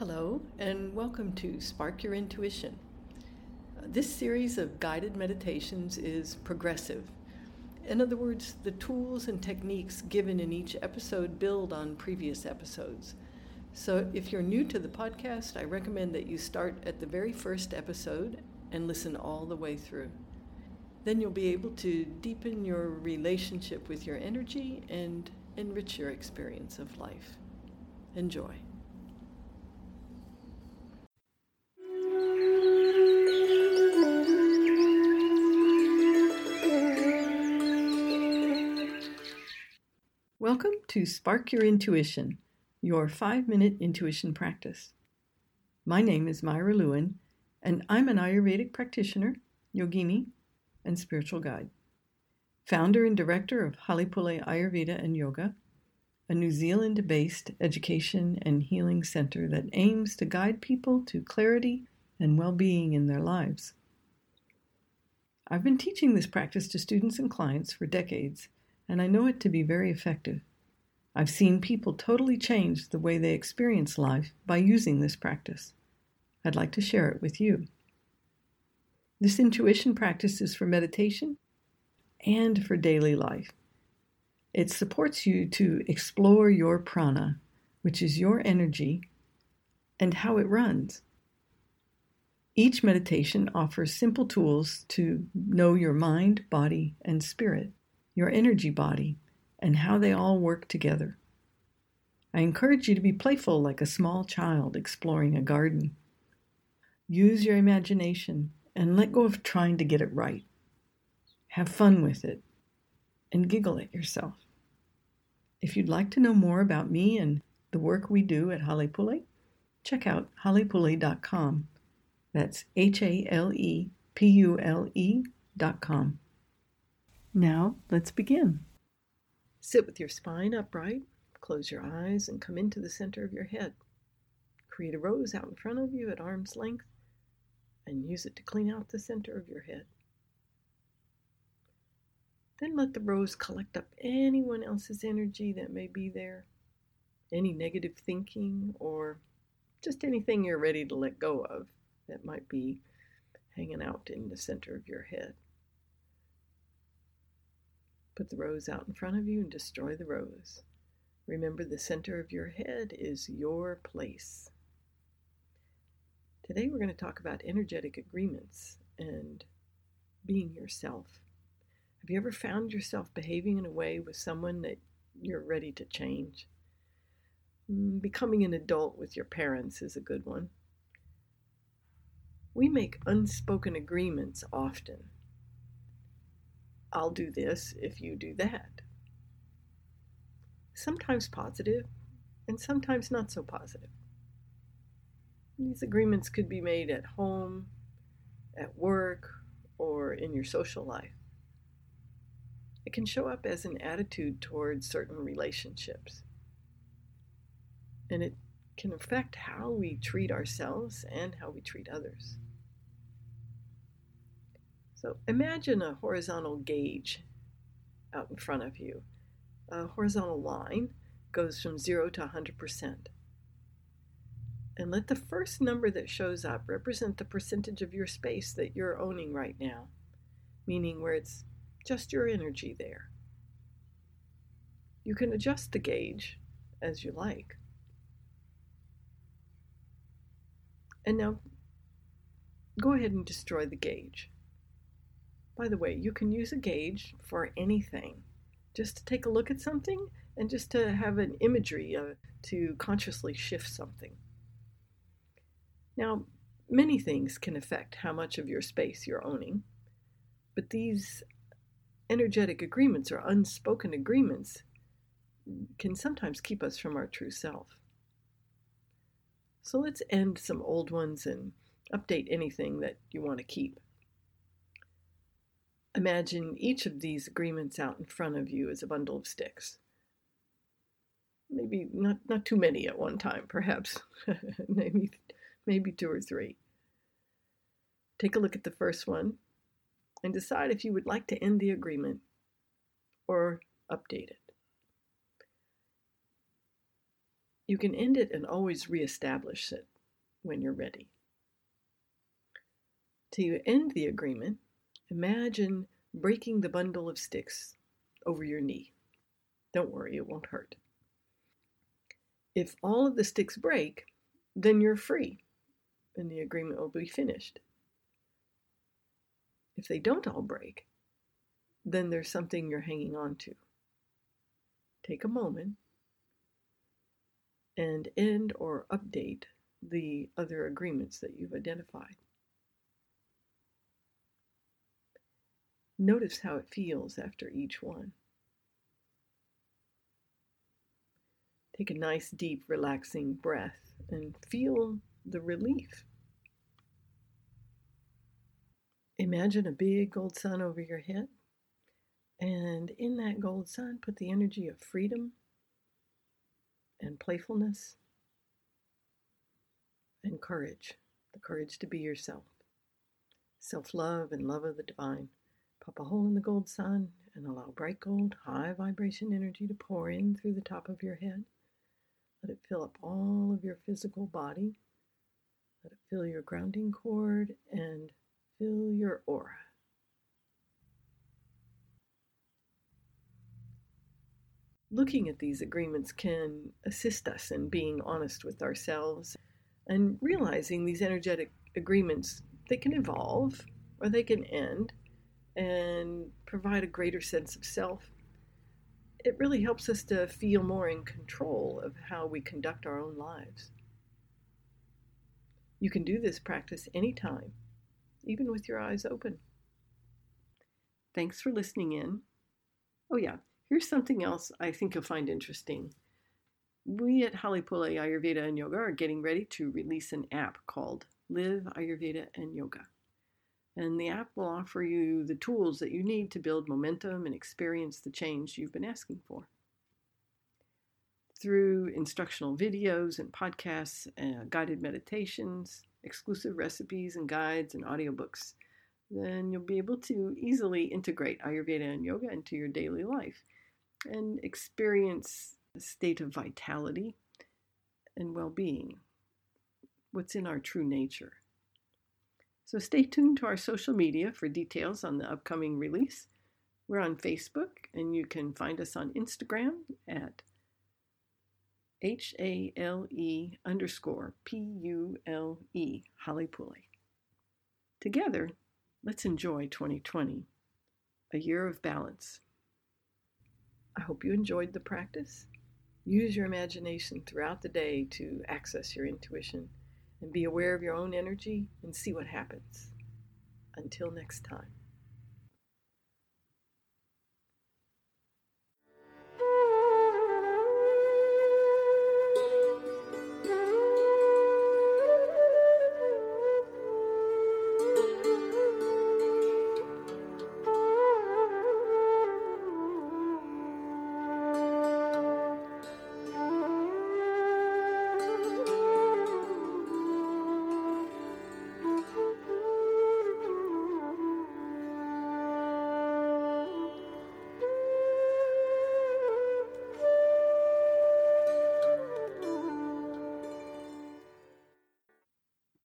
Hello, and welcome to Spark Your Intuition. This series of guided meditations is progressive. In other words, the tools and techniques given in each episode build on previous episodes. So if you're new to the podcast, I recommend that you start at the very first episode and listen all the way through. Then you'll be able to deepen your relationship with your energy and enrich your experience of life. Enjoy. Welcome to Spark Your Intuition, your five minute intuition practice. My name is Myra Lewin, and I'm an Ayurvedic practitioner, yogini, and spiritual guide. Founder and director of Halepule Ayurveda and Yoga, a New Zealand based education and healing center that aims to guide people to clarity and well being in their lives. I've been teaching this practice to students and clients for decades, and I know it to be very effective. I've seen people totally change the way they experience life by using this practice. I'd like to share it with you. This intuition practice is for meditation and for daily life. It supports you to explore your prana, which is your energy, and how it runs. Each meditation offers simple tools to know your mind, body, and spirit, your energy body, and how they all work together. I encourage you to be playful like a small child exploring a garden. Use your imagination and let go of trying to get it right. Have fun with it and giggle at yourself. If you'd like to know more about me and the work we do at Halepule, check out halepule.com. That's H A L E P U L E dot com. Now, let's begin. Sit with your spine upright, close your eyes, and come into the center of your head. Create a rose out in front of you at arm's length and use it to clean out the center of your head. Then let the rose collect up anyone else's energy that may be there, any negative thinking, or just anything you're ready to let go of that might be hanging out in the center of your head. Put the rose out in front of you and destroy the rose. Remember, the center of your head is your place. Today, we're going to talk about energetic agreements and being yourself. Have you ever found yourself behaving in a way with someone that you're ready to change? Mm, Becoming an adult with your parents is a good one. We make unspoken agreements often. I'll do this if you do that. Sometimes positive, and sometimes not so positive. These agreements could be made at home, at work, or in your social life. It can show up as an attitude towards certain relationships. And it can affect how we treat ourselves and how we treat others. So imagine a horizontal gauge out in front of you. A horizontal line goes from 0 to 100%. And let the first number that shows up represent the percentage of your space that you're owning right now, meaning where it's just your energy there. You can adjust the gauge as you like. And now go ahead and destroy the gauge. By the way, you can use a gauge for anything. Just to take a look at something and just to have an imagery uh, to consciously shift something. Now, many things can affect how much of your space you're owning, but these energetic agreements or unspoken agreements can sometimes keep us from our true self. So let's end some old ones and update anything that you want to keep. Imagine each of these agreements out in front of you as a bundle of sticks. Maybe not, not too many at one time, perhaps. maybe, maybe two or three. Take a look at the first one and decide if you would like to end the agreement or update it. You can end it and always reestablish it when you're ready. To end the agreement, imagine breaking the bundle of sticks over your knee. Don't worry, it won't hurt. If all of the sticks break, then you're free and the agreement will be finished. If they don't all break, then there's something you're hanging on to. Take a moment and end or update the other agreements that you've identified. Notice how it feels after each one. Take a nice, deep, relaxing breath and feel the relief. Imagine a big gold sun over your head, and in that gold sun, put the energy of freedom and playfulness and courage the courage to be yourself, self love and love of the divine. Pop a hole in the gold sun and allow bright gold, high vibration energy to pour in through the top of your head. Let it fill up all of your physical body. Let it fill your grounding cord and fill your aura. Looking at these agreements can assist us in being honest with ourselves and realizing these energetic agreements they can evolve or they can end and provide a greater sense of self it really helps us to feel more in control of how we conduct our own lives. You can do this practice anytime, even with your eyes open. Thanks for listening in. Oh, yeah, here's something else I think you'll find interesting. We at Halepule Ayurveda and Yoga are getting ready to release an app called Live Ayurveda and Yoga and the app will offer you the tools that you need to build momentum and experience the change you've been asking for. Through instructional videos and podcasts, uh, guided meditations, exclusive recipes and guides and audiobooks, then you'll be able to easily integrate Ayurveda and yoga into your daily life and experience a state of vitality and well being, what's in our true nature. So stay tuned to our social media for details on the upcoming release. We're on Facebook, and you can find us on Instagram at H A L E underscore P U L E, Halepule. Together, let's enjoy 2020, a year of balance. I hope you enjoyed the practice. Use your imagination throughout the day to access your intuition and be aware of your own energy and see what happens. Until next time.